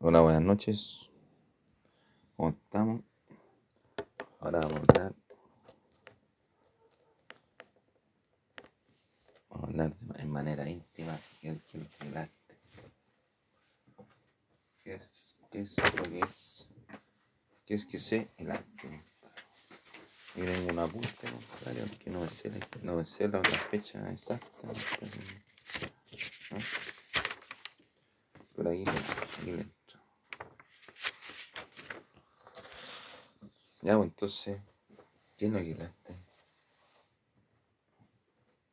Hola, buenas noches. ¿Cómo estamos? Ahora vamos a hablar. Vamos a hablar de, en manera íntima qué es el, el arte. ¿Qué es, qué es lo que es? ¿Qué es que sé el arte? Y tengo una apunte, compadre, que no me sé, no me sé la, fecha exacta. ¿no? Pero ahí le Ya, pues entonces, ¿qué es lo el arte?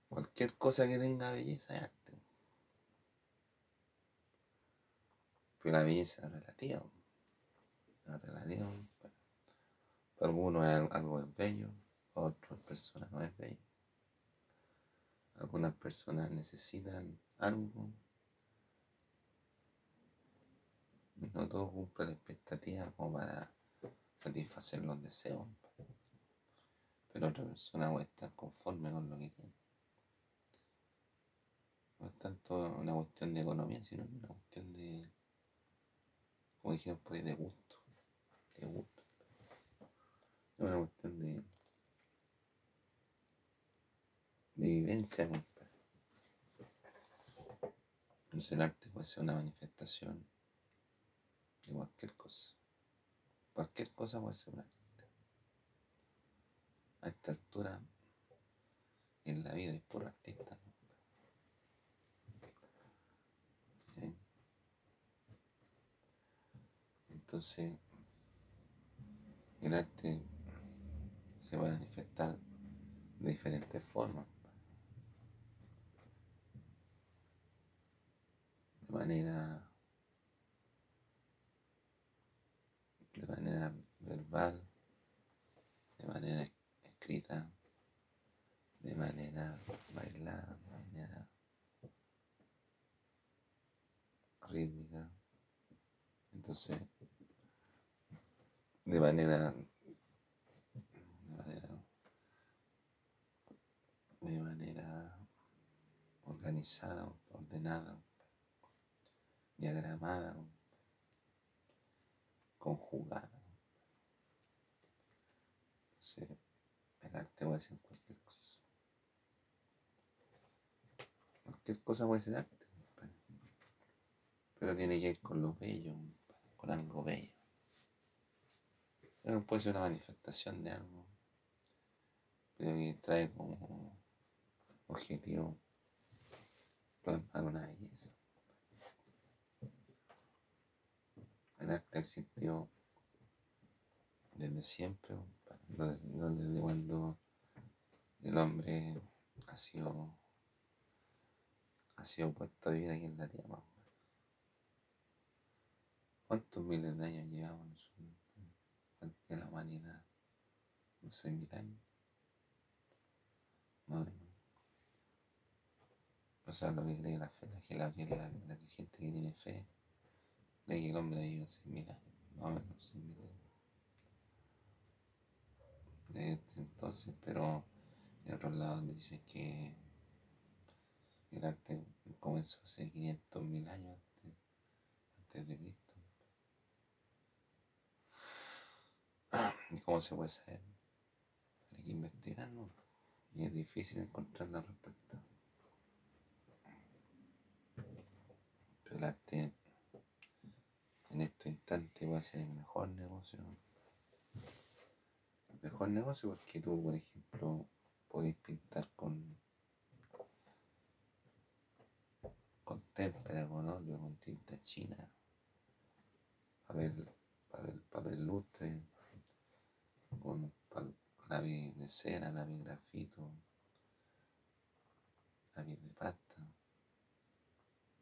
Cualquier cosa que tenga belleza es arte. Pero la belleza es relativa. Es relativa. Para algunos algo es bello, para otras personas no es bello. Algunas personas necesitan algo. No todo cumple la expectativa como para satisfacer los deseos. Pero otra persona puede estar conforme con lo que tiene. No es tanto una cuestión de economía, sino una cuestión de, como por ahí, de gusto. De gusto. Es una cuestión de, de vivencia. Entonces el arte puede ser una manifestación de cualquier cosa. Cualquier cosa puede ser un arte. A esta altura, en la vida es puro artista. ¿no? Entonces, el arte se va a manifestar de diferentes formas. De manera, de manera verbal, de manera escrita, de manera bailada, de manera rítmica. Entonces, de manera, de manera, de manera organizada, ordenada, diagramada, conjugada. Entonces, el arte puede ser cualquier cosa. Cualquier cosa puede ser arte, pero tiene que ir con lo bello, con algo bello. Pero puede ser una manifestación de algo, pero que trae como objetivo plasmar una belleza. El arte existió desde siempre, desde cuando el hombre ha sido, ha sido puesto a vivir aquí en la tierra. ¿Cuántos miles de años llevamos de la humanidad? No sé, mil años. Más o sea, lo que cree la fe, la, que- la, la, la gente que tiene fe, cree que el hombre ha vivido seis mil años, más o menos seis mil años. Desde entonces, pero en otros lados dicen que el arte comenzó hace 500 mil años antes, de Cristo. ¿Y cómo se puede saber? Hay que investigarlo. Y es difícil encontrar la respuesta. Pero el arte en estos instantes puede ser el mejor negocio. Mejor negocio porque tú, por ejemplo, podés pintar con con témpera, con óleo, con tinta china, papel, papel, papel lustre, con lápiz de cera, lápiz grafito, lápiz de pasta,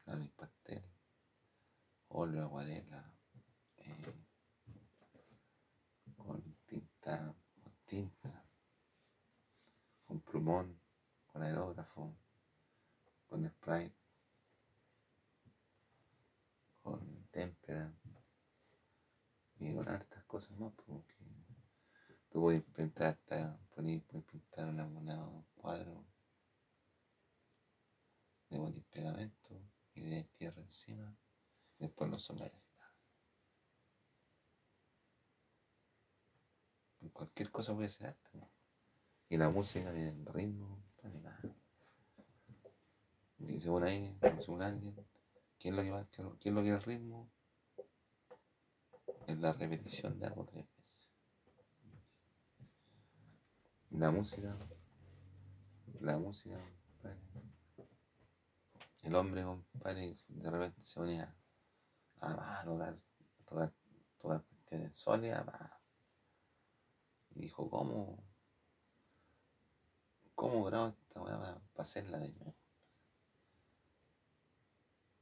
lápiz pastel, óleo, acuarela, eh, con tinta, plumón, con aerógrafo, con spray, con témpera y con hartas cosas más, porque tú puedes pintar hasta, puedes, puedes pintar una monada, un cuadro, de pones pegamento y de tierra encima, y después no son las cualquier cosa puede ser arte. ¿no? Y la música viene el ritmo, compadre, nada. Y según ahí, según alguien, ¿quién lo lleva, quién lo que el ritmo? Es la repetición de algo tres veces. La música, la música, compadre. El hombre, compadre, de repente se ponía a, a tocar, a tocar, tocar cuestiones sólidas, y dijo, ¿cómo? ¿Cómo grabo esta weá para hacerla de nuevo?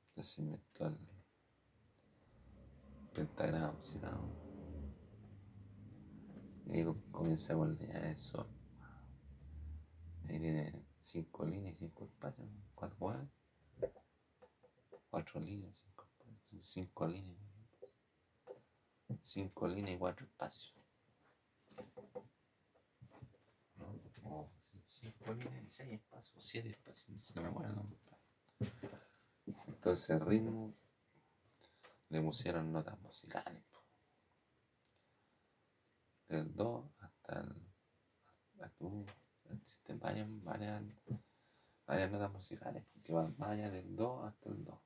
Entonces inventó el pentagrama musical. Y ahí comienza con la del sol. Ahí tiene cinco líneas cinco espacios, cuatro cuadros. Cuatro líneas, cinco espacios, cinco líneas. Cinco líneas y cuatro espacios. ¿No? Oh, sí, cinco líneas y seis espacios, siete espacios, no me acuerdo. Entonces el ritmo le pusieron notas musicales. Del do hasta el. Hasta, varias, notas musicales que van del do hasta el do.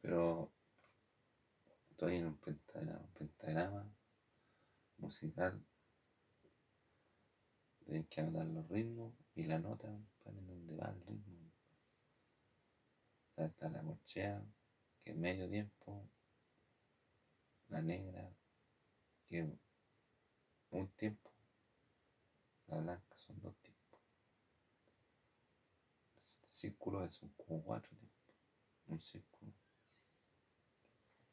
Pero estoy en un pentagrama, un pentagrama musical. Tienes que anotar los ritmos y la nota para en donde va el ritmo. Está la corchea, que es medio tiempo, la negra, que un tiempo, la blanca son dos tiempos. El círculo es son como cuatro tiempos, un círculo.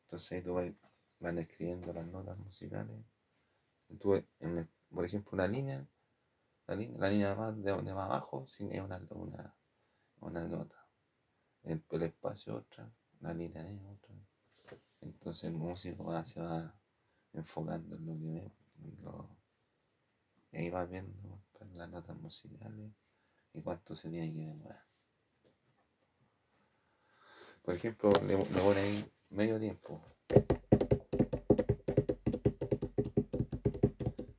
Entonces ahí tú vas, van escribiendo las notas musicales. Tú, en por ejemplo, una línea, la línea, la línea más, de, de más abajo es una, una, una nota. El, el espacio otra, la línea es otra. Entonces el músico se va enfocando en lo que ve. lo- y ahí va viendo pues, las notas musicales y cuánto se tiene que demorar. Por ejemplo, le, le pone ahí medio tiempo.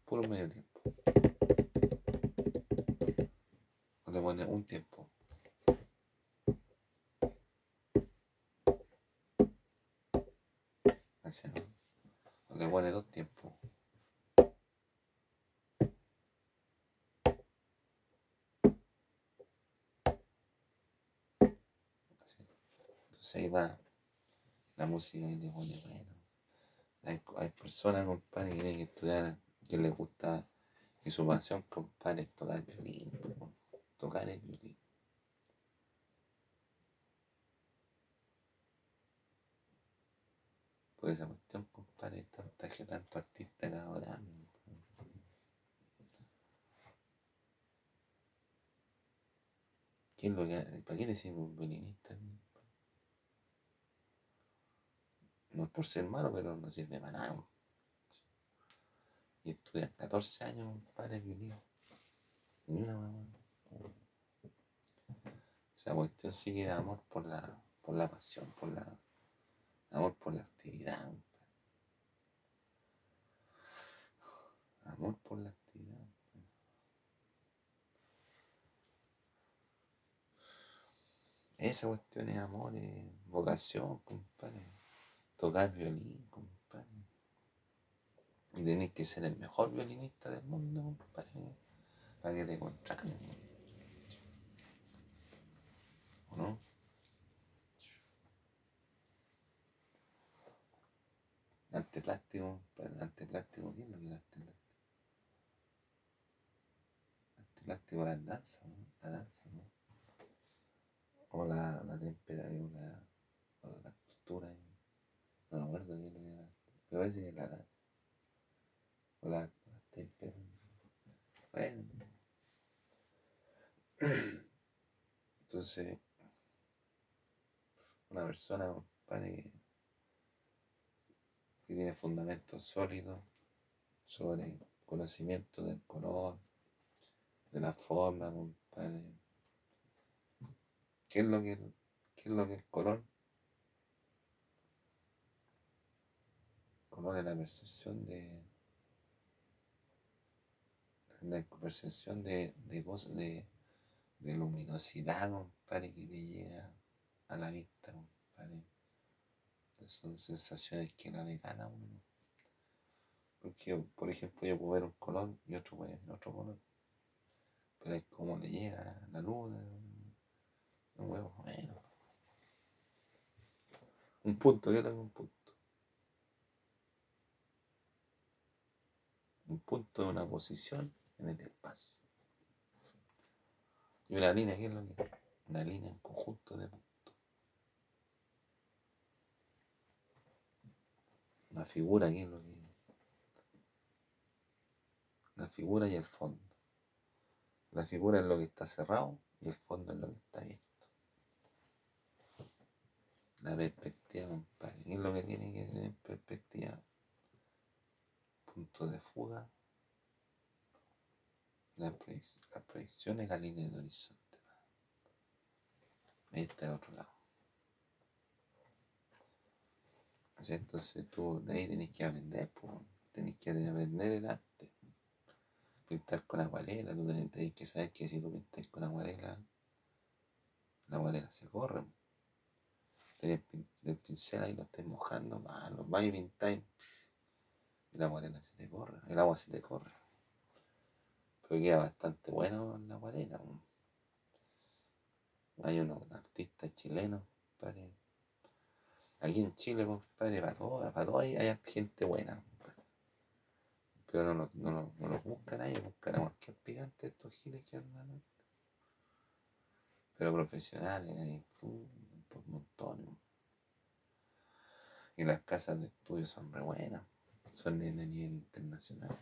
Puro medio tiempo. O le pone un tiempo. Así, ¿no? O le pone dos tiempos. Así. Entonces ahí va la música y le pone bueno. Hay, personas, compadre, que tienen que estudiar, que les gusta, y su pasión, compadre, es tocar violín. Tocar el violín. Por esa cuestión, compadre, tanta que tanto artista cada hora. ¿Quién lo que, ¿Para qué sirve un violinista? No es por ser malo, pero no sirve para nada. Y estudian 14 años, compadre, violín. Ni una mamá. Esa cuestión que es amor por la, por la pasión, por la, amor por la actividad. Amor por la actividad. Esa cuestión es amor, es vocación, compadre. Tocar violín, compadre. Y tenés que ser el mejor violinista del mundo, compadre, para que te contraten. ¿O no? Arte plástico, arte plástico, ¿quién lo quiere arte plástico? Arte plástico, la danza, ¿no? La danza, ¿no? O la, la tempera, o la, o la escultura, no me acuerdo quién lo quiere pero parece que la danza. O la. Bueno. Entonces, una persona, compadre, que, que tiene fundamentos sólidos sobre conocimiento del color, de la forma, compadre. ¿Qué es lo que, qué es que es color? Color es la percepción de la percepción de, de, de, de luminosidad, compadre, que te llega a la vista, compadre. Son sensaciones que la de cada uno. Porque, por ejemplo, yo puedo ver un color y otro puede ver otro color. Pero es como le llega la luz, un huevo, bueno. Un punto, yo tengo un punto. Un punto de una posición en el espacio. Y una línea, ¿qué es lo que es? Una línea en conjunto de puntos. Una figura, ¿qué es lo que es? La figura y el fondo. La figura es lo que está cerrado y el fondo es lo que está abierto. La perspectiva, compadre. ¿Qué es lo que tiene que tener perspectiva? Punto de fuga. La, proyección es la línea de horizonte. Ahí está el otro lado. Entonces tú de ahí tenés que aprender, pues, tenés que aprender el arte pintar con acuarela, tú tenés que saber que si tú pintas con acuarela, la acuarela se corre. Tenés el pincel ahí, lo estés mojando, lo vais y y la acuarela se te corre, el agua se te corre. Pero queda bastante bueno la acuarela. Hay unos artistas chilenos, compadre. Aquí en Chile, compadre, para todo, para todo hay gente buena pero no, no, no, no buscan ahí, buscan a cualquier picante estos giles que andan. Pero profesionales, hay por montones. Y las casas de estudio son re buenas, son de nivel internacional.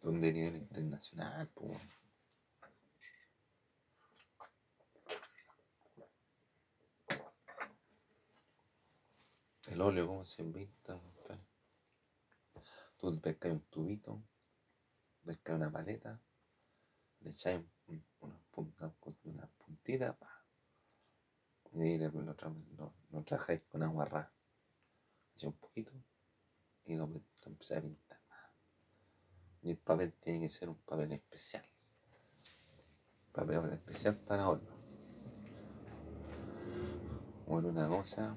Son de nivel internacional, pues. El óleo, ¿cómo se inventa? Tú pescas un tubito, pescas una paleta, le echáis una, una, puntita, y ahí lo, lo, trajáis con agua rara. Echáis un poquito y lo, lo empezáis a pintar. Y el papel tiene que ser un papel especial. Papel especial para óleo. O en una cosa,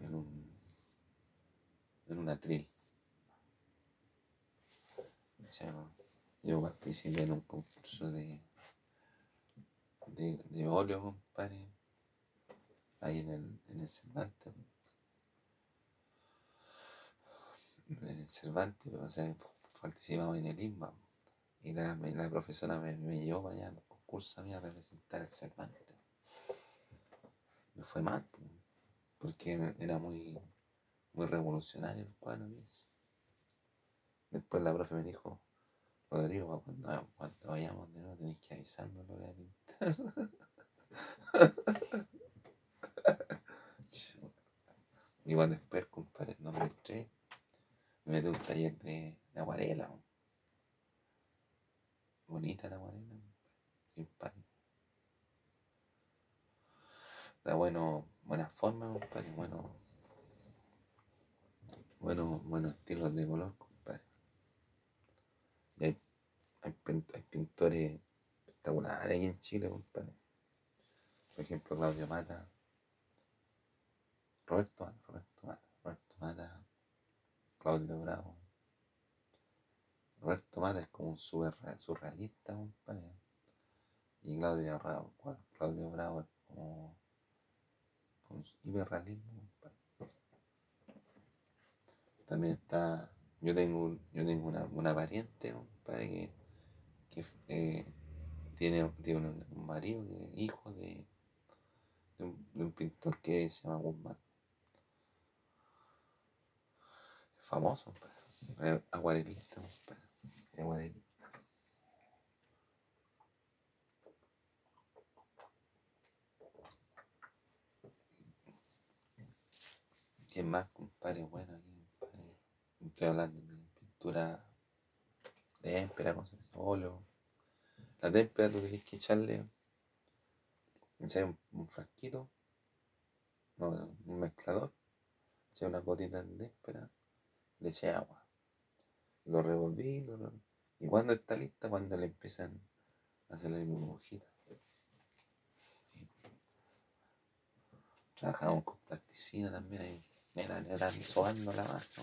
en un, en un atril. yo participé en un concurso de, de, de óleo, compadre, ahí en el, en el Cervantes. En el Cervantes, o sea, participamos en el IMBA. Y la, la profesora me, me, llevó para allá al concurso a mí a representar el Cervantes. Me fue mal, porque era muy, muy revolucionario el cuadro. Después la profe me dijo, Rodrigo, cuando, vayamos de nuevo tenéis que avisarnos lo que pintar. Igual después, compadre, no me entré, me metí un taller de, de acuarela. Bonita la acuarela, simpática. Está bueno buena forma, compadre, bueno, bueno, buenos estilos de color, compadre. Y hay, hay, pintores espectaculares ahí en Chile, compadre. Por ejemplo, Claudio Mata, Roberto Mata, Roberto Mata, Roberto Mata, Claudio Bravo. Roberto Mata es como un surrealista, compadre. Y Claudio Bravo, Claudio Bravo es como hiperrealismo. También está, yo tengo, yo tengo una, una pariente, que, que eh, tiene, tiene un, marido, hijo de, de, un, pintor que se llama Guzmán. Famoso, aguarelista, aguarelista. ¿Quién más, compadre? Bueno, aquí, compadre. Estoy hablando de pintura de émpera, cosas óleo. La témpera tú tenés que echarle un, un frasquito, no, un mezclador, echar una gotita de témpera, le eché agua. Lo revolví, y cuando está lista, cuando le empiezan a salir burbujitas. Trabajamos con plasticina también ahí. Me eran sobando la masa,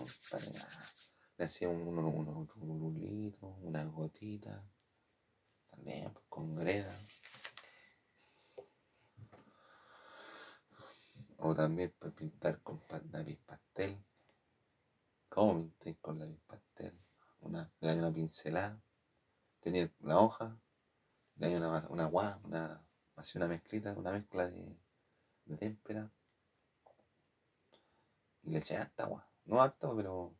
le hacía unos uno, rulitos, una gotita, también pues, con greda. O también para pintar con lápiz pastel. ¿Cómo pintáis con lápiz pastel? Una, le una pincelada, tenía la hoja, le hay una, una agua, una, así una mezclita, una mezcla de, de témpera. Y le eché harta agua. No harta, pero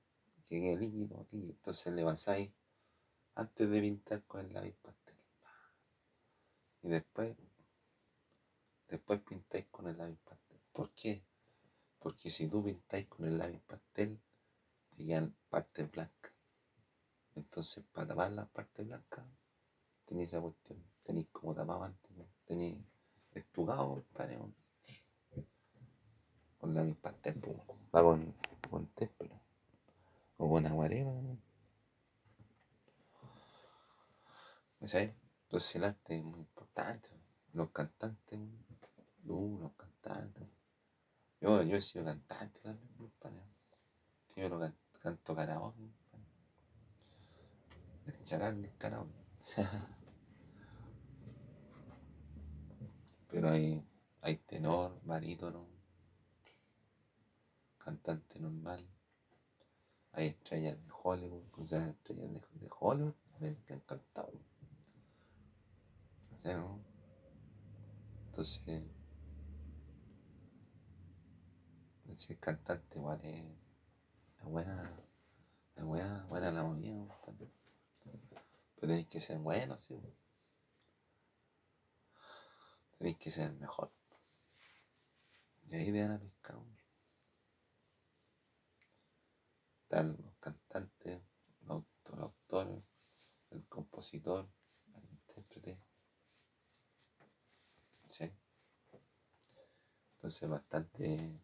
que líquido, líquido. Entonces le pasáis antes de pintar con el lápiz pastel. Y después, después pintáis con el lápiz pastel. ¿Por qué? Porque si tú pintáis con el lápiz pastel, te quedan partes blancas. Entonces, para tapar las partes blancas, tenéis esa cuestión. Tenéis como tapado antes, tenéis estugado, compadre. Con lápiz pastel, va con, con témpera o con aguarela. ¿Sabes? Entonces el arte es muy importante. Los cantantes, uh, los cantantes. Yo, yo he sido cantante también, compadre. Primero can, canto karaoke. El chacal del karaoke. Pero hay, hay tenor, barítono, cantante normal. Hay estrellas de Hollywood, o sea, estrellas de, de Hollywood que han cantado. O sea, ¿no? Entonces, si es cantante igual es, es buena, es buena, buena la movida, pero tenéis que ser bueno, sí. Tenéis que ser mejor. Y ahí te van a pescar. Están los cantantes, los autores, el compositor, el intérprete. ¿Sí? Entonces bastante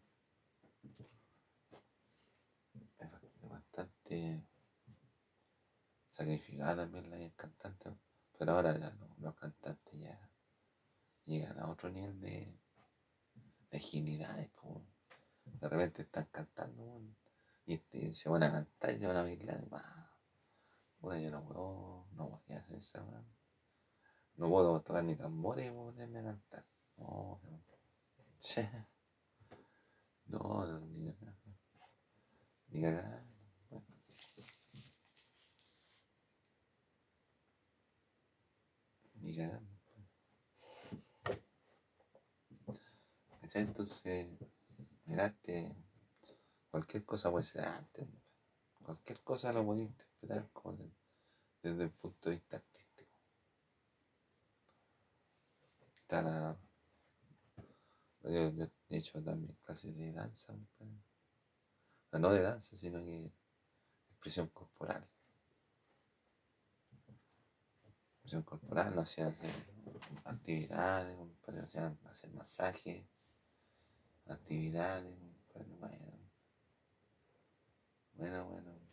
bastante sacrificada también la cantante, pero ahora ya los cantantes ya llegan a otro nivel de, de agilidad, de repente están cantando y este, se van a cantar y se van a bailar, bueno, yo no puedo, no voy a hacer eso, no puedo tocar ni tambores y ponerme a cantar, no, no, no, no, ni cagando, ni cagando. Ni cagando. Entonces, el arte, cualquier cosa puede ser arte. Cualquier cosa lo puede interpretar desde el punto de vista artístico. Yo, he hecho también clases de danza, no de danza, sino que expresión corporal. Expresión corporal, no hacía hacer actividades, no hacían hacer masajes actividades, bueno, bueno, bueno,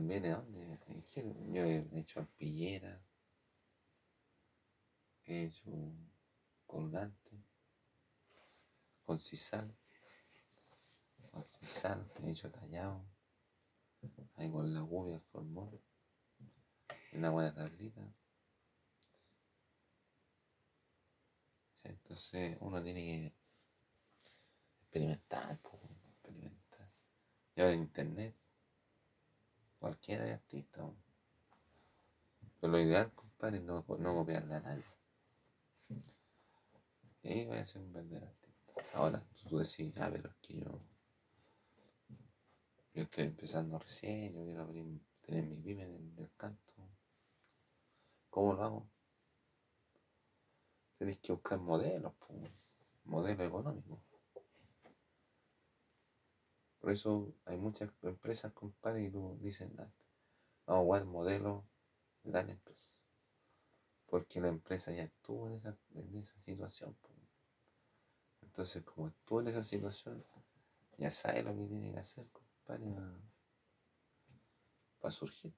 También es donde yo he hecho arpillera, he hecho colgante, con sisal, con sisal, he hecho tallado, ahí con la gubia, el formol una buena tablita. Entonces uno tiene que experimentar, experimentar. Y ahora internet, cualquiera es artista. Pero lo ideal, compadre, es no, no copiarle a nadie. Y voy a ser un verdadero artista. Ahora tú decís, ah, pero es que yo, yo estoy empezando recién, yo quiero tener mi pyme del canto. ¿Cómo lo hago? Tenéis que buscar modelos, modelos económicos. Por eso hay muchas empresas, compadre, y tú dicen, vamos a jugar modelo de la empresa. Porque la empresa ya estuvo en esa, en esa situación. Entonces, como estuvo en esa situación, ya sabe lo que tiene que hacer, compadre, para, surgir.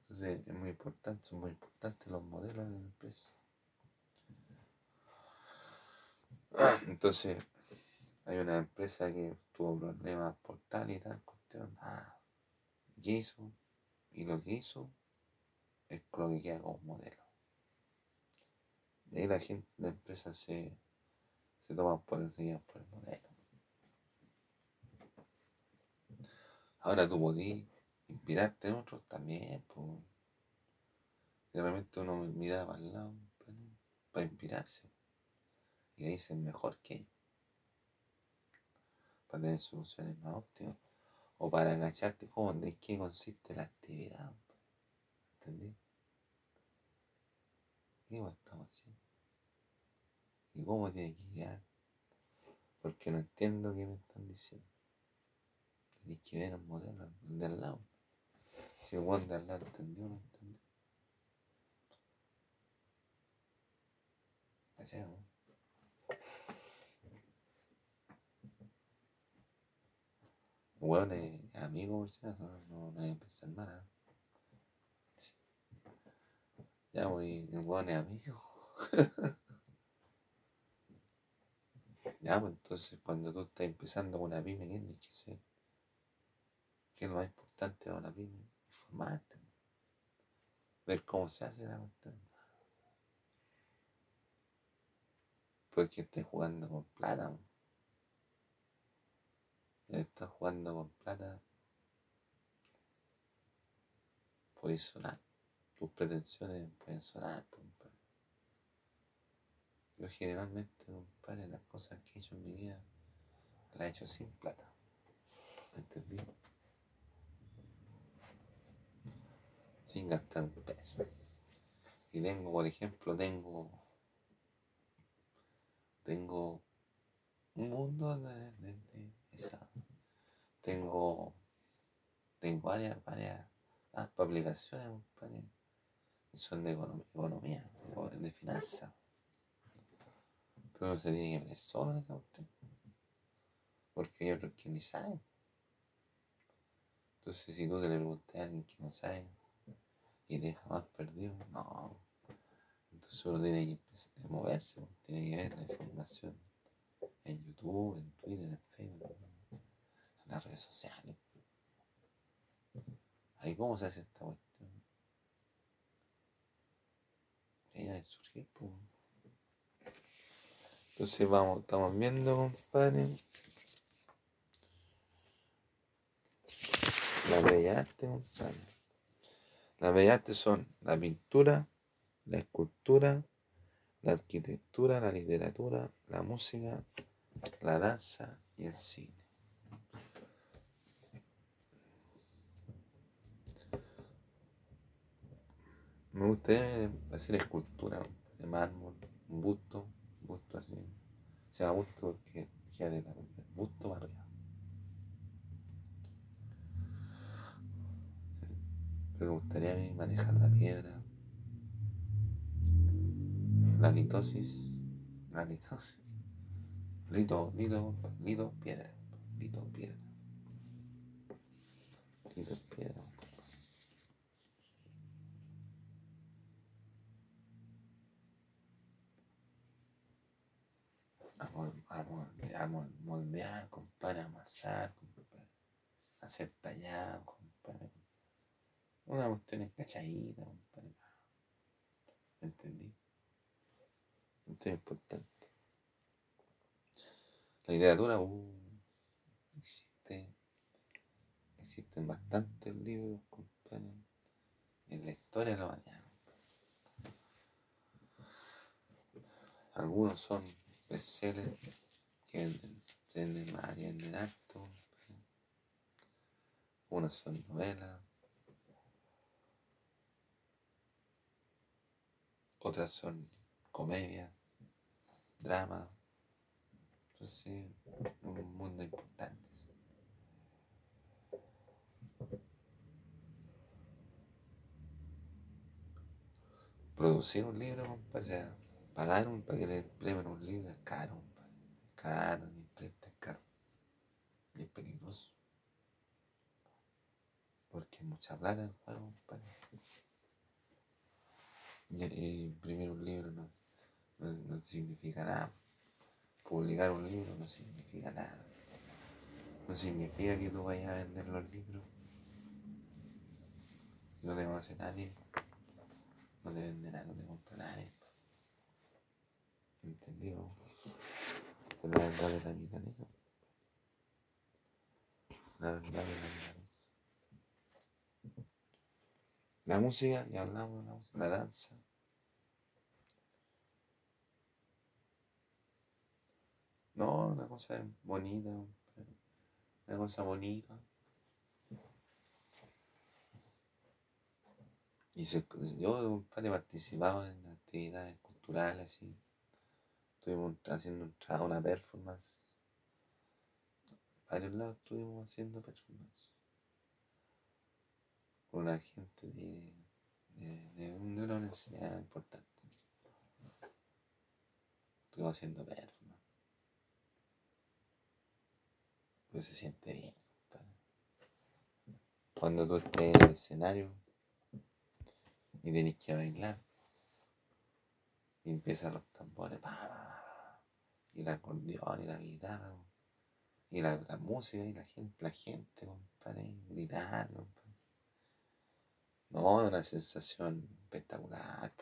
Entonces, es muy importante, son muy importantes los modelos de la empresa. Entonces, hay una empresa que tuvo problemas por tal y tal cuestión. Ah, ¿qué hizo? Y lo que hizo es lo que queda como modelo. De ahí la gente, la empresa se, se toma por el, por el modelo. Ahora tú podías inspirarte en otros también, pues. De repente uno mira para el lado para inspirarse. Y ahí es mejor que tener soluciones más óptimas o para agacharte cómo, de qué consiste la actividad. ¿Entendí? ¿Qué estamos haciendo? ¿Y cómo tiene que quedar? Porque no entiendo qué me están diciendo. Tienes que ver el modelo de al lado. Si el buen de al lado entendió no entendió. ¿No? Bueno, es amigo, por si no, no hay que pensar mal. ¿eh? Ya, voy, el weón es amigo. ya, pues entonces cuando tú estás empezando con una pyme, ¿qué tienes que hacer? ¿Qué es lo más importante para una pyme? Informarte. Ver cómo se hace la cuestión. Porque estés jugando con plata estás jugando con plata, puedes sonar. Tus pretensiones pueden sonar, compadre. Yo generalmente, compadre, las cosas que he hecho en mi vida las he hecho sin plata. ¿Entendí? Sin gastar un peso. Y tengo, por ejemplo, tengo. Tengo un mundo de, tengo, tengo varias, varias aplicaciones, que son de economía, de, finanzas. Pero no se tiene que ver solo en esa cuestión. Porque hay otros que ni saben. Entonces, si tú te le preguntas a alguien que no sabe y deja más perdido, no. Entonces uno tiene que moverse, tiene que ver la información en YouTube, en Twitter, en Facebook, en las redes sociales. Ahí cómo se hace esta cuestión. Ella es surgir, pues. Entonces vamos, estamos viendo, compadre. La bella arte, compadre. Las bellas artes son la pintura, la escultura, la arquitectura, la literatura, la música, la danza y el cine. Me gustaría hacer escultura de mármol, un busto, un busto así. Se llama busto porque queda de la busto para arriba. Me gustaría a mí manejar la piedra, la litosis, la litosis, Lito, lito, lito, piedra. Lito, piedra. Lito, piedra. A, moldear, compadre, amasar, compadre, hacer tallado, compadre. Una cuestión escachadita, compadre. ¿Entendí? Esto es importante. La literatura, uh, existe, existen bastantes libros, compadre, en la historia de la humanidad. Algunos son bestsellers que venden más y en acto. Unos son novelas. Otras son comedia, drama, Entonces, un mundo importante. Producir un libro, compadre, pagar un, para que le impriman un libro es caro, compadre. Caro, ni imprenta es caro. Y es peligroso. Porque hay mucha plata en juego, compadre. Y, imprimir un libro no, no significa nada. Publicar un libro no significa nada. No significa que tú vayas a vender los libros. No te conoce nadie, no te vende nada, no te compra nadie. ¿Entendido? Se la verdad de la milanesa. La verdad de milanesa. La música, ya hablamos de la música, la danza. No, una cosa bonita, una cosa bonita. Y yo, he participado en actividades culturales, así. Estuvimos haciendo una performance. Varios lados estuvimos haciendo performance. Con la gente de, de, una universidad importante. Estuvimos haciendo performance. Pues se siente bien. Cuando tú estés en el escenario y tenés que bailar y empiezan los tambores y el acordeón y la guitarra y la, música y la gente, la gente, compadre, gritando. No, es una sensación espectacular,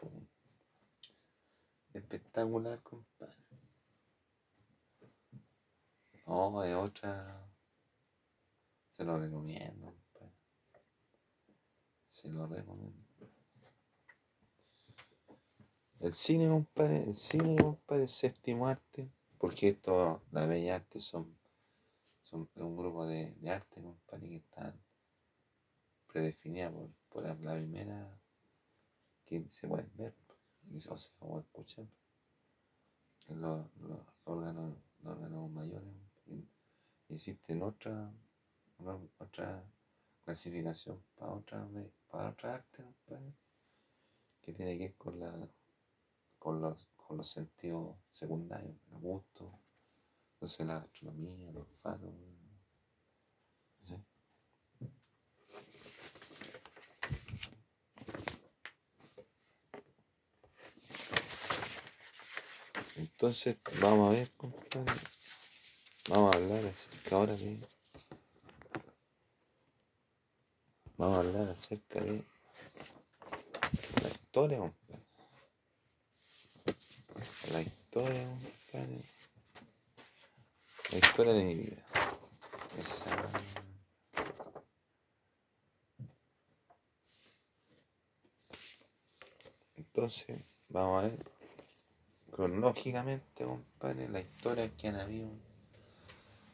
espectacular, compadre. No, hay otra. Se lo recomiendo. Se lo recomiendo. El cine, compadre, el cine, compadre, el séptimo arte, porque esto, la bella arte son, son un grupo de, de arte, compadre, que están predefinidas por, por la, primera que se pueden ver, o sea, o escuchar, los, los, órganos, los órganos mayores. Existen otra, otra clasificación para otra, para otra arte, compadre, que tiene que ver con la con los, con los sentidos secundarios, el gusto, entonces la gastronomía, el olfato. Entonces, vamos a ver, compadre. Vamos a hablar acerca ahora de. Vamos a hablar acerca de la historia, la historia, La historia de mi vida. Entonces, vamos a ver cronológicamente, compadre, la historia que han habido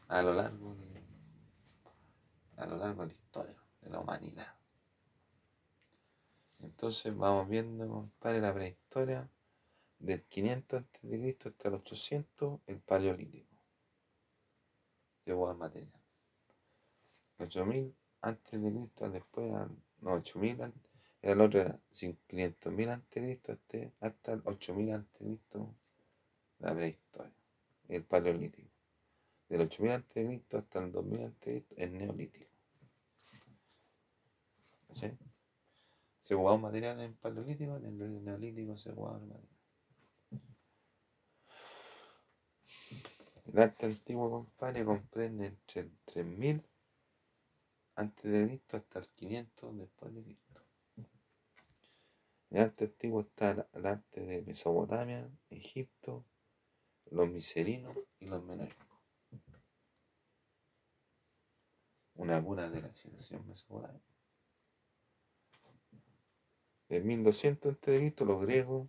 a lo largo de, a lo largo de la historia de la humanidad. Entonces vamos viendo, compadre, la prehistoria del 500 a.C. hasta el 800, el paleolítico. Llegó al material. 8000 antes de Cristo, después, no, 8000 antes, era el otro, 500.000 antes de Cristo hasta el 8000 antes de Cristo, la prehistoria, el paleolítico. Del 8000 antes de Cristo hasta el 2000 antes de Cristo, el neolítico. ¿Sí? Se jugaba material en paleolítico, en el neolítico se jugaba material. El arte antiguo, compadre, comprende entre el 3000 antes de Cristo hasta el 500 después de Cristo. El arte antiguo está el arte de Mesopotamia, Egipto, los miserinos y los menoicos. Una cuna de la civilización mesopotámica. En 1200 a.C. los griegos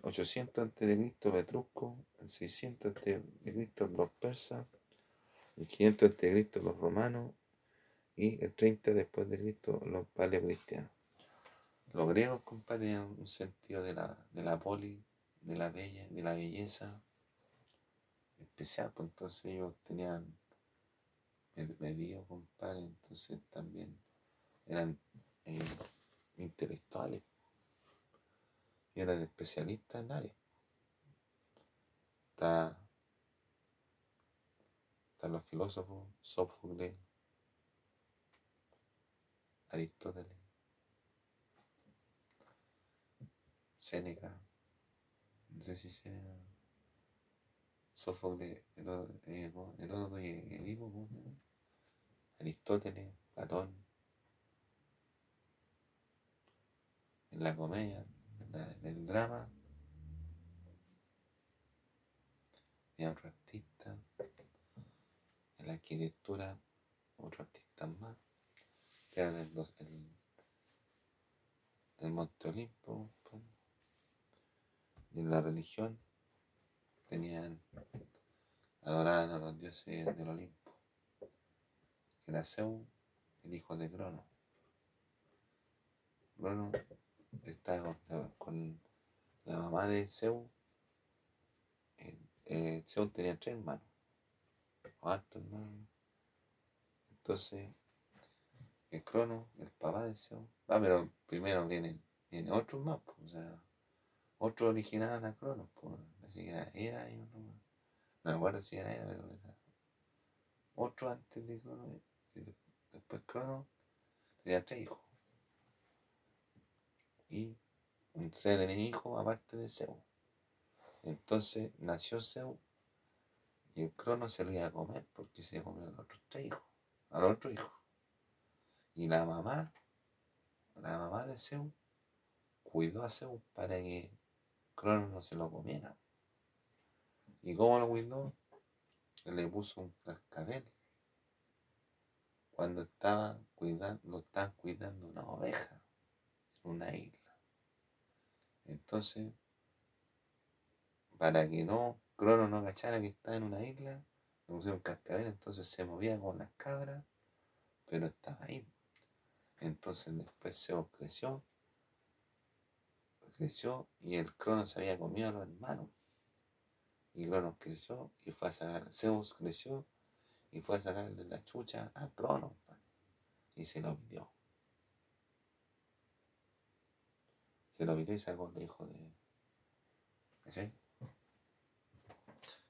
800 a.C. los etruscos, en 600 a.C. los persas, en 500 a.C. los romanos y el 30 después de Cristo los paleocristianos. Los griegos, compartían un sentido de la, de la poli, de la bella, de la belleza especial, pues entonces ellos tenían medio, compadre, entonces también eran eh, intelectuales. Y eran especialistas en áreas. Está, están los filósofos, Sófocles, Aristóteles, Séneca, no sé si Séneca, Sófocles, Heródoto y Edipo, Aristóteles, Platón, en la comedia, en el drama, y otro artista, en la arquitectura, otro artista más, que eran el, el, el Monte Olimpo, pues, y en la religión tenían, adoraban a los dioses del Olimpo, era Zeus, el hijo de Crono. Crono estaba con la mamá de Zeus. Eh, Zeus tenía tres hermanos, o altos hermanos. Entonces, el Crono, el papá de Zeus, ah, pero primero vienen, vienen otros más, pues, o sea, otros originaron a Cronos, pues, así que era, era y otro más. No me acuerdo si era, era, pero era otro antes de Crono, después Crono tenía tres hijos y ustedes tener hijo aparte de Zeus. Entonces nació Zeus y el crono se lo iba a comer porque se comió a los otros tres hijos, al otro hijo. Y la mamá, la mamá de Zeus, cuidó a Zeus para que Crono no se lo comiera. ¿Y cómo lo cuidó? Le puso un cascabel. Cuando estaba cuidando, lo estaban cuidando una oveja en una isla. Entonces, para que no, Crono no agachara que estaba en una isla, le pusieron cascabel, entonces se movía con las cabras, pero estaba ahí. Entonces después Zeus creció, creció y el Crono se había comido a los hermanos. Y Cronos creció y fue a sacar, Zeus creció y fue a sacarle la chucha a Crono y se lo vio. se lo y sacó el hijo de. ¿Sí?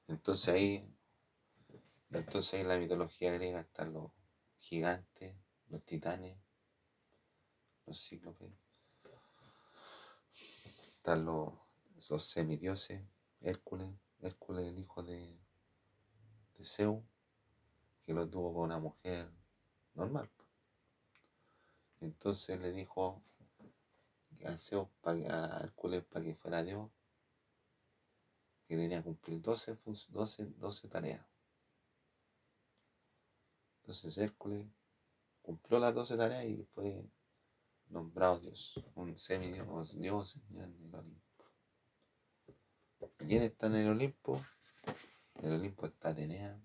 Entonces ahí, entonces ahí en la mitología griega están los gigantes, los titanes, los cíclopes, están los, los semidioses, Hércules, Hércules el hijo de, de Zeus, que lo tuvo con una mujer normal. Entonces le dijo a para, a Hércules para que fuera Dios, que tenía que cumplir 12, 12, 12 tareas. Entonces Hércules cumplió las 12 tareas y fue nombrado Dios, un semidios, Dios en el Olimpo. ¿Y quién está en el Olimpo? En el Olimpo está Atenea,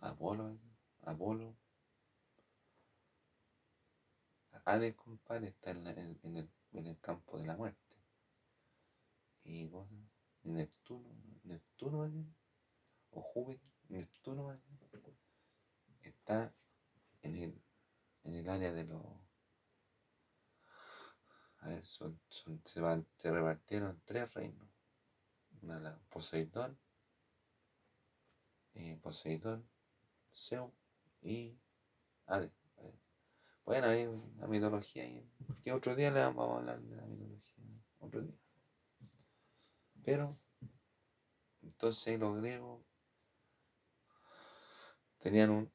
Apolo, Apolo, Hades, compadre, está en, el, campo de la muerte. Y en Neptuno, Neptuno, o Júpiter, Neptuno, está en el, en el área de los. Ver, son, se, van, se repartieron tres reinos. Una la Poseidón, eh, Poseidón, Zeus y Hades. Bueno, hay una mitología que otro día le vamos a hablar de la mitología, otro día. Pero, entonces los griegos tenían un,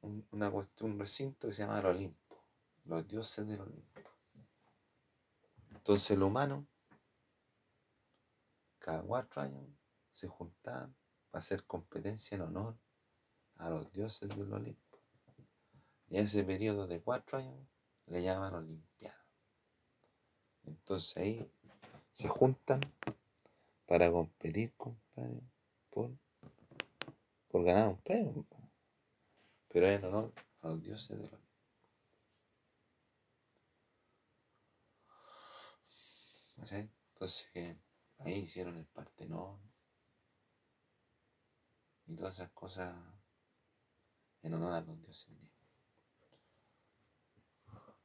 cuestión, un recinto que se llamaba el Olimpo, los dioses del Olimpo. Entonces el humano, cada cuatro años, se juntaban para hacer competencia en honor a los dioses del Olimpo. Y ese periodo de cuatro años le llaman Olimpiada. Entonces ahí se juntan para competir, compadre, por, por ganar un premio. Pero en honor a los dioses del Olimpo. Entonces ahí hicieron el Partenón, y todas esas cosas en honor a los dioses.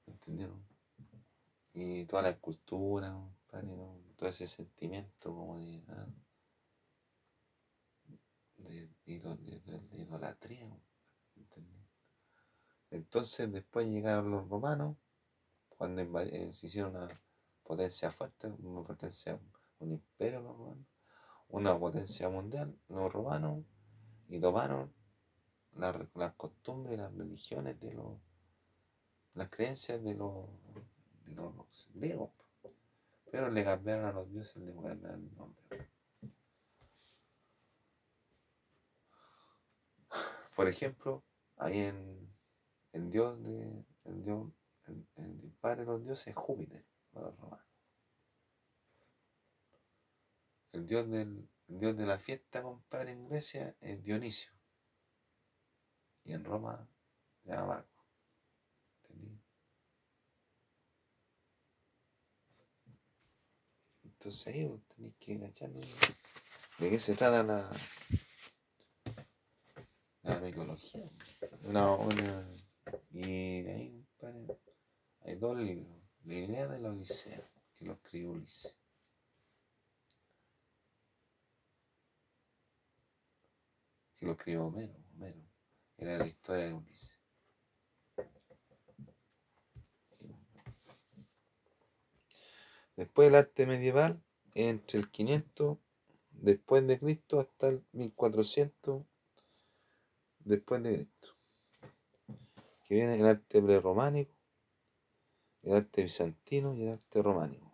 ¿Entendieron? Y toda la escultura, todo ese sentimiento como de, ah, idolatría. Entonces después llegaron los romanos, cuando eh, se hicieron una potencia fuerte, una potencia, un imperio los romanos, una potencia mundial, los romanos, y tomaron las, costumbres y las religiones de los, las creencias de los, de los griegos. Pero le cambiaron a los dioses, le cambiaron el nombre. Por ejemplo, ahí en el dios de el dios, el, padre de los dioses es Júpiter para romanos. El dios, del, dios de la fiesta, compadre, en Grecia es Dionisio. Y en Roma se llama. ¿Entendí? Entonces ahí tenéis que engancharme de qué se trata la, la mitología. Una, una, y ahí, compadre, hay dos libros, la Ilíada y la Odisea, que lo escribió Ulises. Que lo escribió Homero, Homero. Era la historia de Ulises. Después el arte medieval, entre el 500 después de Cristo hasta el 1400 después de Cristo. Que viene el arte prerrománico, el arte bizantino y el arte románico.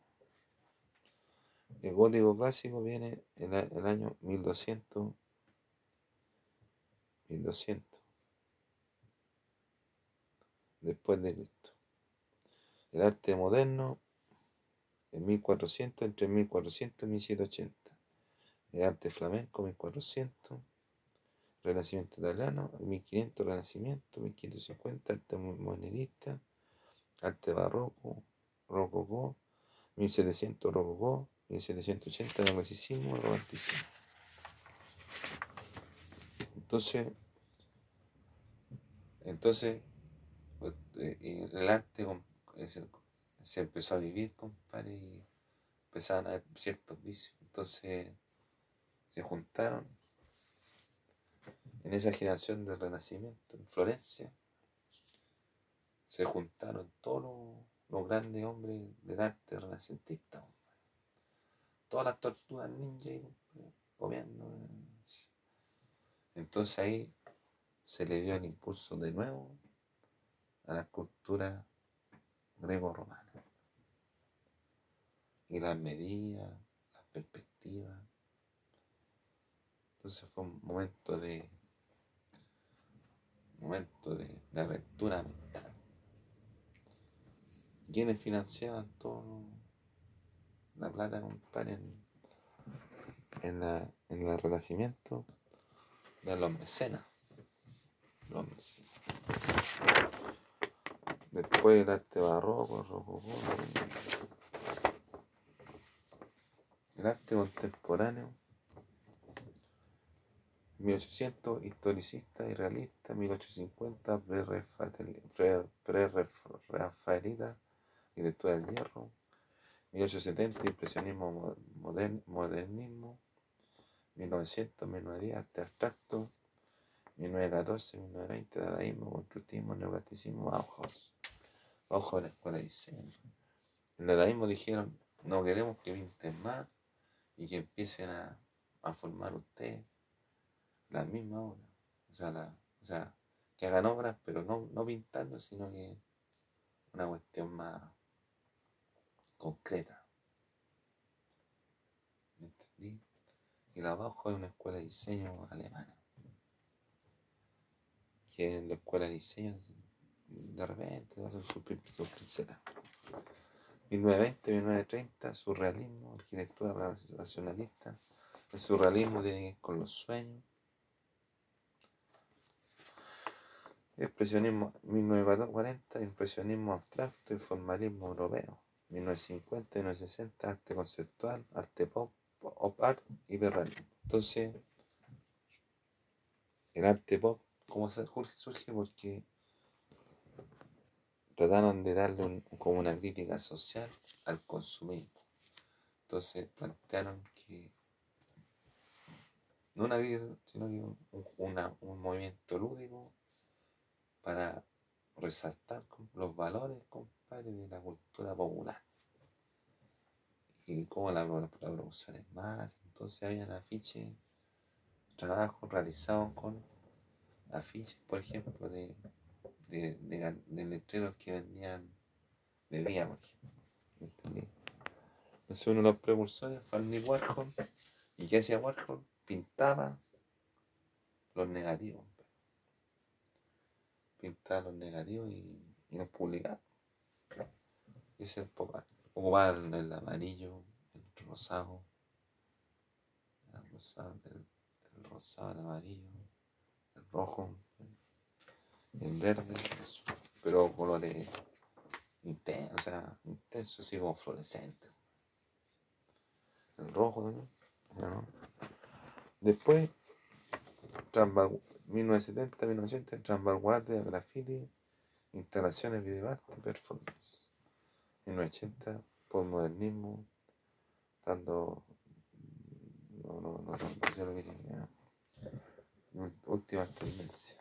El gótico clásico viene en el año 1200. 1200. Después de Cristo. El arte moderno en 1400, entre 1400 y 1780. El arte flamenco 1400 Renacimiento italiano, 1500 Renacimiento, 1550 arte modernista, arte barroco, rococó, 1700 rococó, 1780 neoclasicismo, romanticismo. Entonces, entonces eh, el arte se empezó a vivir, compadre, y empezaron a haber ciertos vicios. Entonces se juntaron en esa generación del Renacimiento, en Florencia, se juntaron todos los, grandes hombres del arte renacentista. Todas las tortugas ninja comiendo. Entonces ahí se le dio el impulso de nuevo a la cultura greco-romana. Y las medidas, las perspectivas. Entonces fue un momento de momento de, apertura mental. ¿Quiénes financiaban todo la plata, compadre, en, la, en el renacimiento? De los mecenas. Los mecenas. Después el arte barroco, el rococó, el arte contemporáneo 1800 historicista y realista, 1850 pre-rafaelita después del hierro, 1870 impresionismo modernismo, 1900 1910 arte abstracto, 1914 1920 dadaísmo, constructivismo, neoclasicismo, Bauhaus. Bauhaus la escuela de diseño. El dadaísmo dijeron, no queremos que pinten más y que empiecen a, a formar ustedes la misma obra. O sea, la, o sea, que hagan obras, pero no, no pintando, sino que una cuestión más concreta. ¿Me entendí? Y la abajo es una escuela de diseño alemana. Que en la escuela de diseño de repente hacen su, su princesa. 1920-1930, surrealismo, arquitectura racionalista. El surrealismo tiene que ver con los sueños Expresionismo 1940, impresionismo abstracto y formalismo europeo. 1950 y 1960, arte conceptual, arte pop, pop art y perrealismo. Entonces, el arte pop, ¿cómo surge? Porque trataron de darle como una crítica social al consumismo. Entonces plantearon que no una crítica, sino que un, un movimiento lúdico para resaltar los valores, de la cultura popular. Y cómo la, producción es más. Entonces habían afiches, trabajos realizados con afiches, por ejemplo, de, de, de, letreros que vendían bebidas, por ejemplo. Entonces uno de los precursores fue Andy Warhol. ¿Y qué hacía Warhol? Pintaba los negativos pintar los negativos y, y los publicar. Se ocupar el amarillo, el rosado, el rosado, el, rosado, el amarillo, el rojo, el verde, pero colores intensos, o sea, intensos, así como fluorescentes. El rojo también. Después, 1970-1980, en vanguardia, graffiti, instalaciones, videoarte y performance. 1980, postmodernismo, dando. No, no, no, no, no lo que tenía. Última tendencia.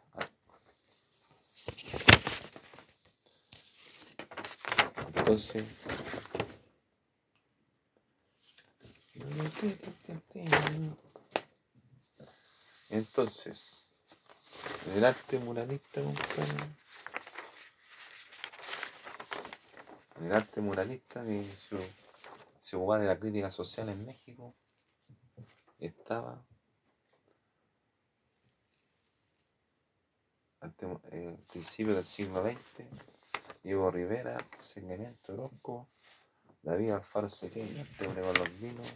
Entonces. Entonces, el arte muralista, compadre. El arte muralista que se, se ocupaba de la crítica social en México estaba al eh, principio del siglo XX, Diego Rivera, Seguimiento Orozco, David Alfaro Vinos,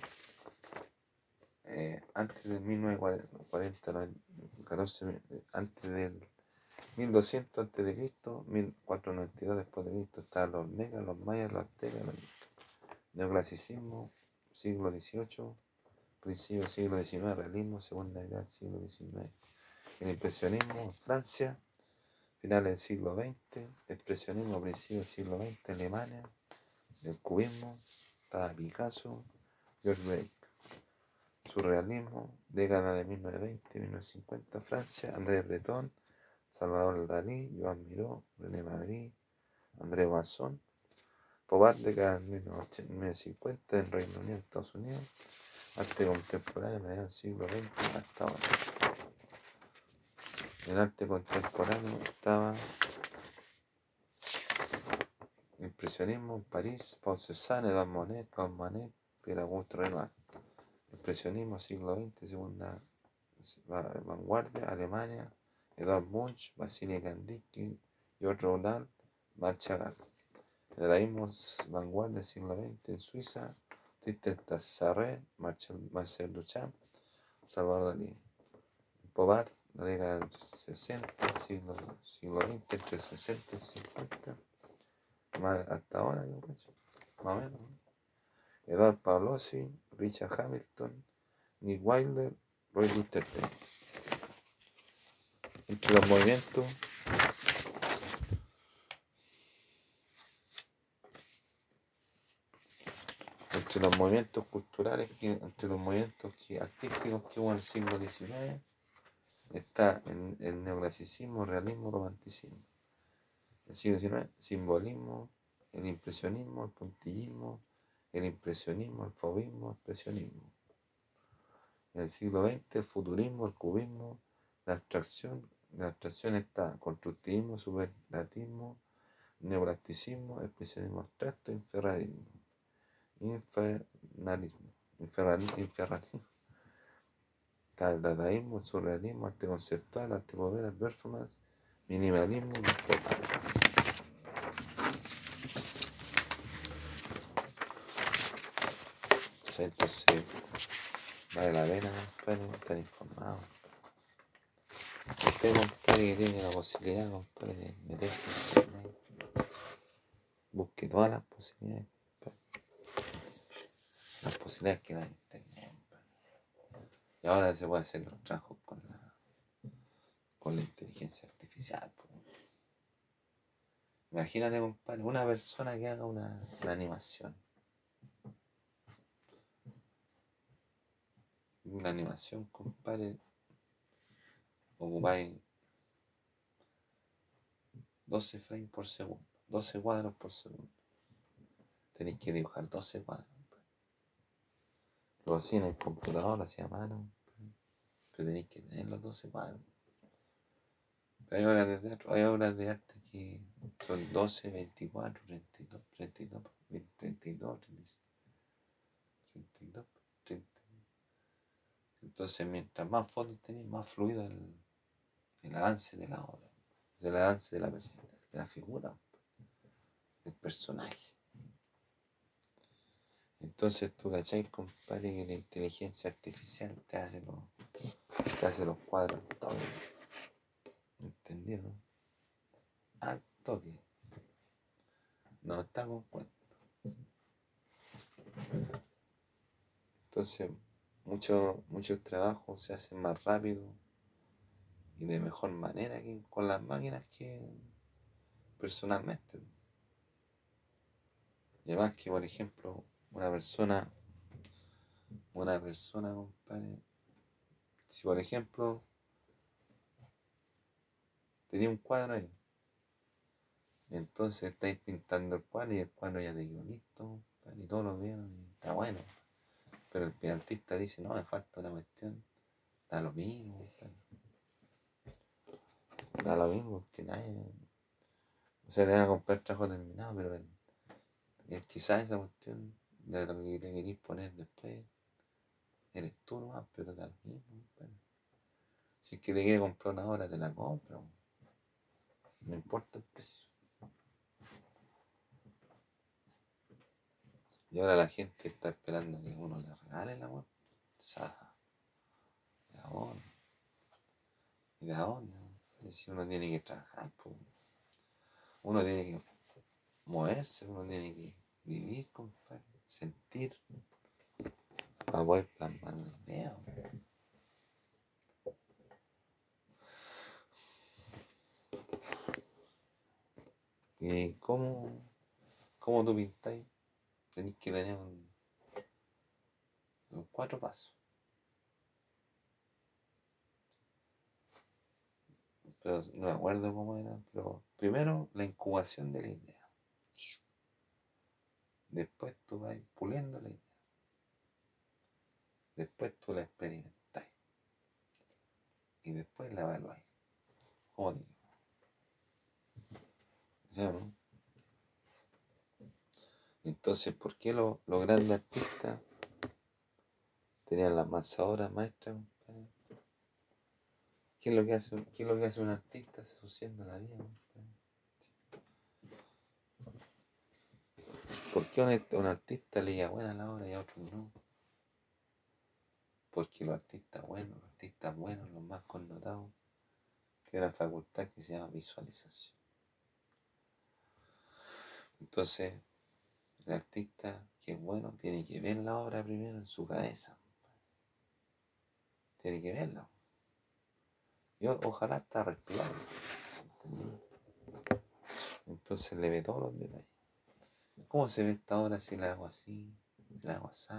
eh, antes de 1940, 14, antes del 1200 antes de Cristo, 1492 después de Cristo, estaban los megas, los mayas, los aztecas, el neoclasicismo, siglo XVIII, principio del siglo XIX, realismo, segunda del siglo XIX, el impresionismo, Francia, finales del siglo XX, expresionismo, principio del siglo XX, Alemania, el cubismo, estaba Picasso, George Drake surrealismo, década de 1920-1950, Francia, André Breton, Salvador Dalí, Joan Miró, René Madrid, André Pobart, década de 1950 en Reino Unido, Estados Unidos, arte contemporáneo mediados del siglo XX hasta ahora. En arte contemporáneo estaba impresionismo en París, Paul Cézanne, Edouard Monet, Claude Manet, Pierre Auguste Renoir. Impresionismo, siglo XX, segunda vanguardia, Alemania, Eduard Munch, Vasily Kandinsky, George Ronald, Marc Chagall. Dadaísmo, vanguardia, siglo XX, en Suiza, Tristan Tassaré, Marcel Duchamp, Salvador Dalí. Pobart, la década del 60, siglo, siglo XX, entre 60 y 50, hasta ahora, yo pienso, más o menos. Eduard Pavlovsky, Richard Hamilton, Nick Wilder, Roy Lichtenstein. Entre los movimientos entre los movimientos culturales, entre los movimientos artísticos que hubo en el siglo XIX, está el, el neoclasicismo, realismo, romanticismo. El siglo XIX, simbolismo, el impresionismo, el puntillismo, el impresionismo, el fobismo, el expresionismo. En el siglo XX, el futurismo, el cubismo, la abstracción, la abstracción está constructivismo, superlatismo, neoplasticismo, expresionismo abstracto, infernalismo. Infernalismo. Infernalismo. El dadaísmo, surrealismo, arte conceptual, arte modelo, performance, minimalismo y entonces vale la pena, compadre, estar informado. Usted, compadre, que tiene la posibilidad, compadre, de meterse en internet, busque todas las posibilidades, Las posibilidades que da internet, Y ahora se puede hacer los trabajos con la, con la inteligencia artificial. po. Imagínate, compadre, una persona que haga una, una animación. Una animación, compadre, ocupáis 12 frames por segundo, 12 cuadros por segundo. Tenéis que dibujar 12 cuadros. Luego así en el computador, así a mano, pero tenéis que tener los 12 cuadros. Hay obras de teatro, hay obras de arte que son 12, 24, 32, 32, 32, 32, 32, 30. Entonces, mientras más fotos tenéis, más fluido el, el avance de la obra, el avance de la persona, de la figura, del personaje. Entonces, tú cachai, compadre, que la inteligencia artificial te hace los, te hace los cuadros todos. ¿Entendido? Al toque. No está con. Entonces, muchos muchos trabajos se hacen más rápido y de mejor manera que con las máquinas que personalmente. Y además que, por ejemplo, una persona, una persona, compadre, si por ejemplo tenía un cuadro ahí, entonces estáis pintando el cuadro y el cuadro ya te quedó listo, compadre, y todos lo vieron está bueno. Pero el artista dice, no, me falta una cuestión, da lo mismo, compadre. Da lo mismo, que nadie. O sea, te van a comprar trabajo terminado, pero el, el- quizás esa cuestión de lo que le queréis poner después, eres tú nomás, pero da lo mismo, compadre. Si es que te quiere comprar una hora, te la compra. No importa el precio. Y ahora la gente está esperando que uno le regale la muerte. ¿De dónde? ¿Y de dónde? Si uno tiene que trabajar, uno tiene que moverse, uno tiene que vivir, compadre, sentir, para poder plasmar una idea. ¿Y cómo, cómo tú pintáis? Tenéis que tener un, un cuatro pasos. No me acuerdo cómo era, pero primero la incubación de la idea. Después tú vas puliendo la idea. Después tú la experimentáis. Y después la evaluáis. ¿Cómo digo? ¿Sí no? Entonces, ¿por qué los, los grandes artistas tenían las masadoras maestras? ¿Qué es lo que hace, qué lo que hace un artista asociando la vida? ¿Por qué un, art- un artista le diga buena la obra y a otros no? Porque los artistas buenos, los artistas buenos, los más connotados, tienen una facultad que se llama visualización. Entonces, el artista que es bueno tiene que ver la obra primero en su cabeza. Tiene que verla. Yo ojalá hasta respirando. Entonces le ve todos los detalles. ¿Cómo se ve esta obra si la hago así? Si la hago así.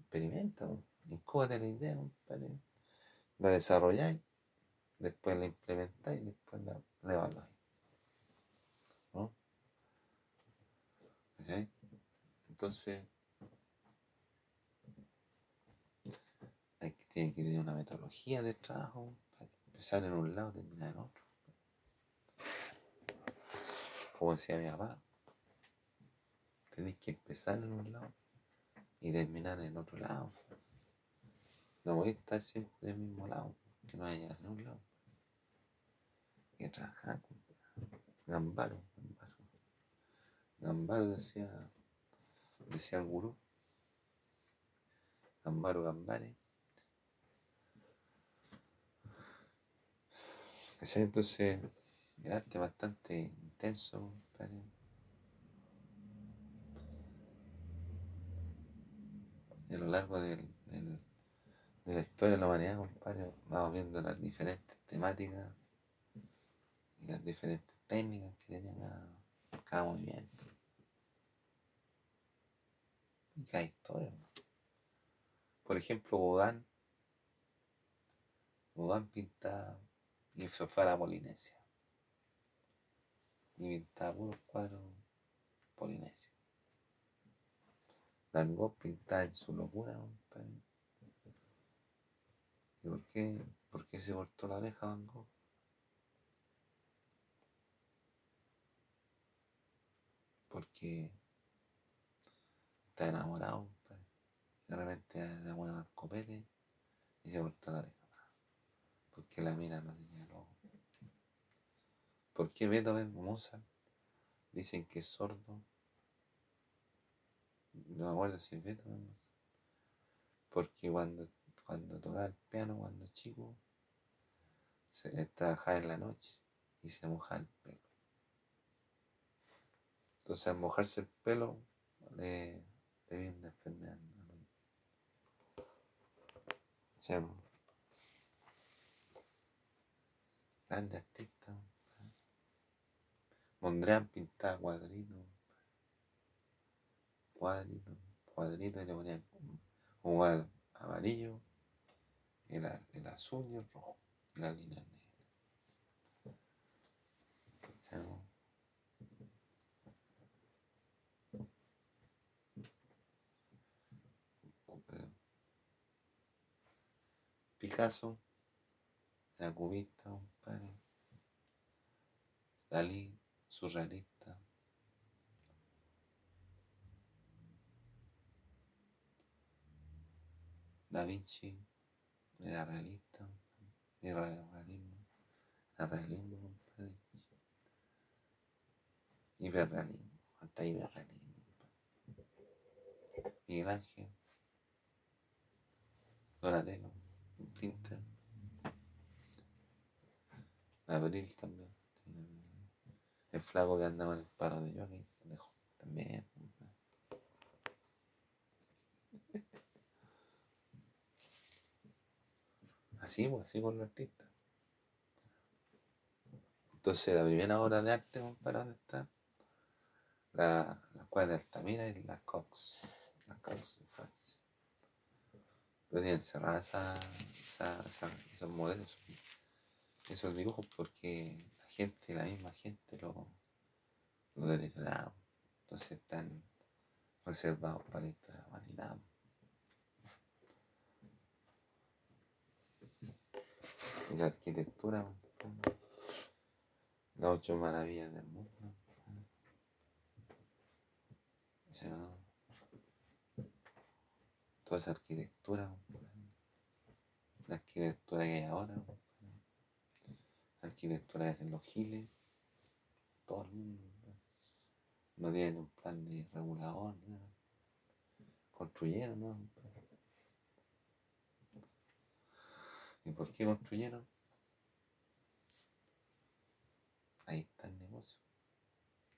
Experimenta, po. incúbate la idea, compadre. La desarrolláis, después la implementáis, después la, la evaluáis. ¿No? Entonces, hay que, tiene que tener una metodología de trabajo para empezar en un lado y terminar en otro. Como decía mi papá, tenéis que empezar en un lado y terminar en otro lado. No voy a estar siempre en el mismo lado, que no haya en un lado. Hay que trabajar. Gambaro, Gambaro. Gambaro decía, decía el gurú. Gambaro, Gambare. ¿Cachai? Entonces, el arte es bastante intenso, compadre. El lo largo del, de la historia de la humanidad, compadre, vamos viendo las diferentes temáticas y las diferentes técnicas que tenía cada, movimiento. Y cada historia. Por ejemplo, Gauguin, Gauguin pinta y se fue a la Polinesia. Y pintaba puros cuadros polinesios. Van Gogh pintaba en su locura, compadre ¿Y por qué, por qué se cortó la oreja Van Gogh? Porque está enamorado, y de repente buena al copete y se cortó la oreja. Porque la mina no. ¿Por qué Beethoven Mozart dicen que es sordo? No me acuerdo si es Beethoven. Porque cuando cuando tocaba el piano cuando chico, se trabajaba en la noche y se mojaba el pelo. Entonces al mojarse el pelo le, le viene una enfermedad. Se grande artista. Mondrian pintaba cuadritos, cuadritos, cuadritos y le ponían un amarillo el, el azul y el rojo, la línea negra. Picasso, la cubista, compadre. Dalí, surrealista. Da Vinci, era realista, era realismo, era realismo, compadre. Hiperrealismo, hasta hiperrealismo, compadre. Miguel Ángel, Donatello, Pinter, Abril también. El flaco que andaba en el paro de jockey, también. Así, pues, así con los artistas. Entonces, la primera obra de arte, compadre, ¿dónde está? La, la cuadra de Altamira y la Cox. La Cox en Francia. Pero tienen cerrada esa, esa, esos modelos, esos dibujos, porque la misma gente lo, lo. Entonces están reservados para esto de la humanidad. la arquitectura, las ocho maravillas del mundo. toda esa arquitectura, la arquitectura que hay ahora, arquitectura que hacen los giles, todo el mundo. No tienen un plan de regulador, construyeron, ¿no? ¿Y por qué construyeron? Ahí está el negocio.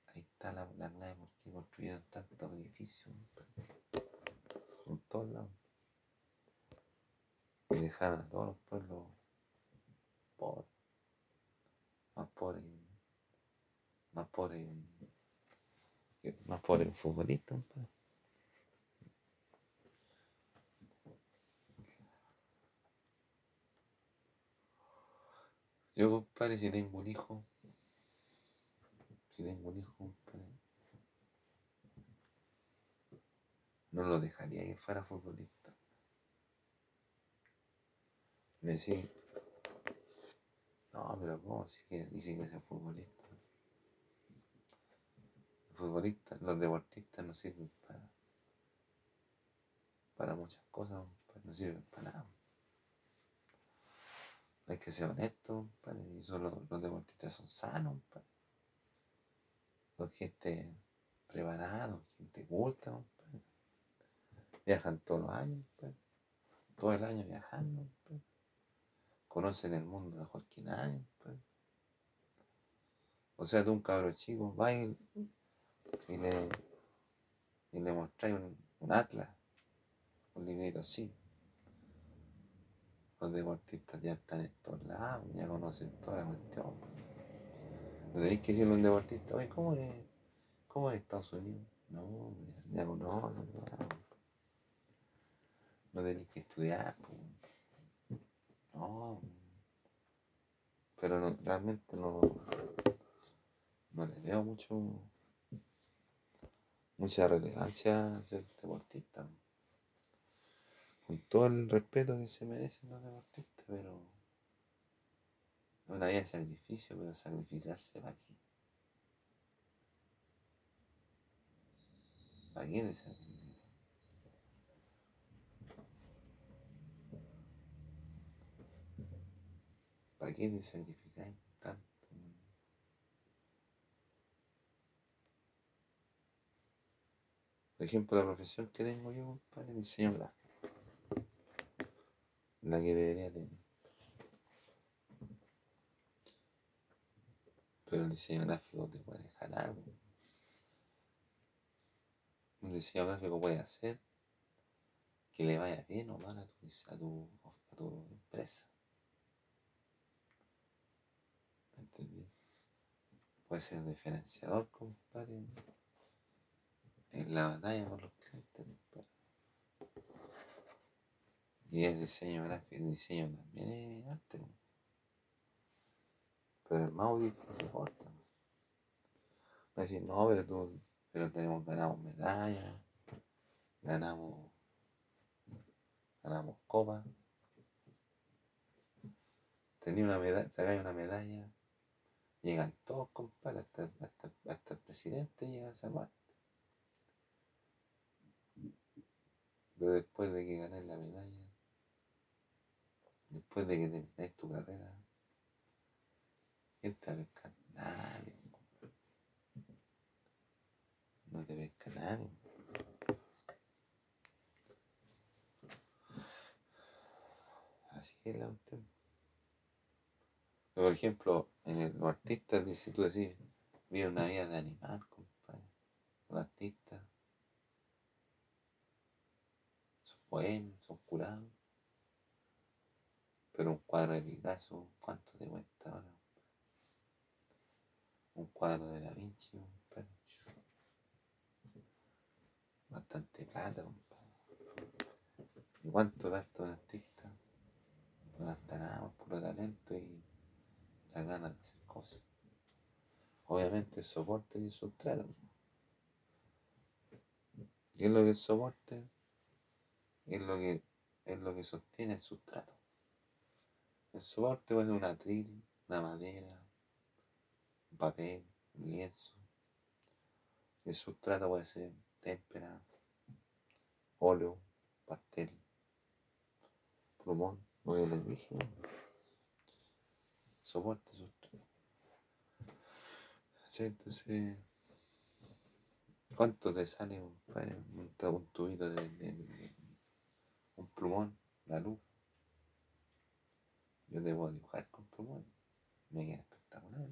Ahí está la, la clave por qué construyeron tantos edificios en todos lados. Y dejaron a todos los pueblos Más pobres. Más pobres futbolistas. Yo, compadre, si tengo un hijo, si tengo un hijo, compadre, no lo dejaría que fuera futbolista. Me decía, no, pero ¿cómo? Si que dice que es futbolista. Futbolistas, los deportistas no sirven para, muchas cosas, no sirven para nada. Hay que ser honesto, Y solo los deportistas son sanos, Son gente preparada, gente culta, Viajan todos los años, Todo el año viajando, Conocen el mundo mejor que nadie, O sea, tú un cabro chico, vas y, le, y le mostráis un, un atlas un librito así. Los deportistas ya están en todos lados, ya conocen toda la cuestión. No tenéis que decirle a un deportista, oye, ¿cómo es, cómo es Estados Unidos? No, ya conocen, no, no tenéis que estudiar. No, pero no, realmente no, no le veo mucho mucha relevancia ser deportista. Con todo el respeto que se merecen los deportistas, pero una vida de sacrificio, pero sacrificarse para aquí. ¿Para de sacrificio? ¿Para qué de sacrificar tanto? Por ejemplo, la profesión que tengo yo, compadre, diseño gráfico. La que debería tener. Pero el diseño gráfico te puede dejar algo. Un diseño gráfico puede hacer que le vaya bien o mal a tu, a tu, a tu empresa. ¿Me entendí? Puede ser diferenciador, compadre en la batalla por los clientes. Y el diseño gráfico, el diseño también es arte. Pero el Maudi que importa. Va a decir, no, pero tú, pero tenemos, ganamos medallas, ganamos, ganamos copas. Tenía una medalla, sacáis una medalla, llegan todos, compadre, hasta, hasta, hasta el presidente llega a salvar. Pero después de que ganes la medalla, después de que termines tu carrera, ¿quién te va a pescar? Nadie. No te pesca nadie. Así es la cuestión. Por ejemplo, en el, los artistas, si tú decís, vive una vida de animal, compadre. Los artistas poemas, son curados. Pero un cuadro de Picasso, ¿cuánto te cuesta ahora? Un cuadro de Da Vinci, compadre. Bastante plata, compadre. ¿Y cuánto gasta un artista? No gasta nada, puro talento y la ganas de hacer cosas. Obviamente el soporte y el sustrato. ¿Qué es lo que el soporte? Es lo que, es lo que sostiene el sustrato. El soporte puede ser un atril, una madera, un papel, un lienzo. El sustrato puede ser témpera, óleo, pastel, plumón, no les dije. Soporte, sustrato. entonces, ¿cuánto te sale un, un, tubito de un plumón, la luz. Yo debo dibujar con plumón. Me queda espectacular.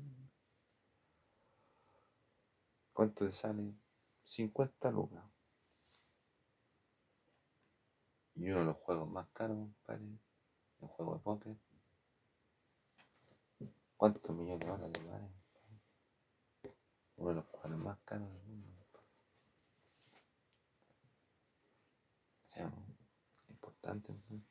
¿Cuánto te sale? 50 lucas. Y uno de los juegos más caros, compadre, el juego de póker. ¿Cuántos millones de dólares vale? Uno de los juegos más caros del mundo. Sea, bastante.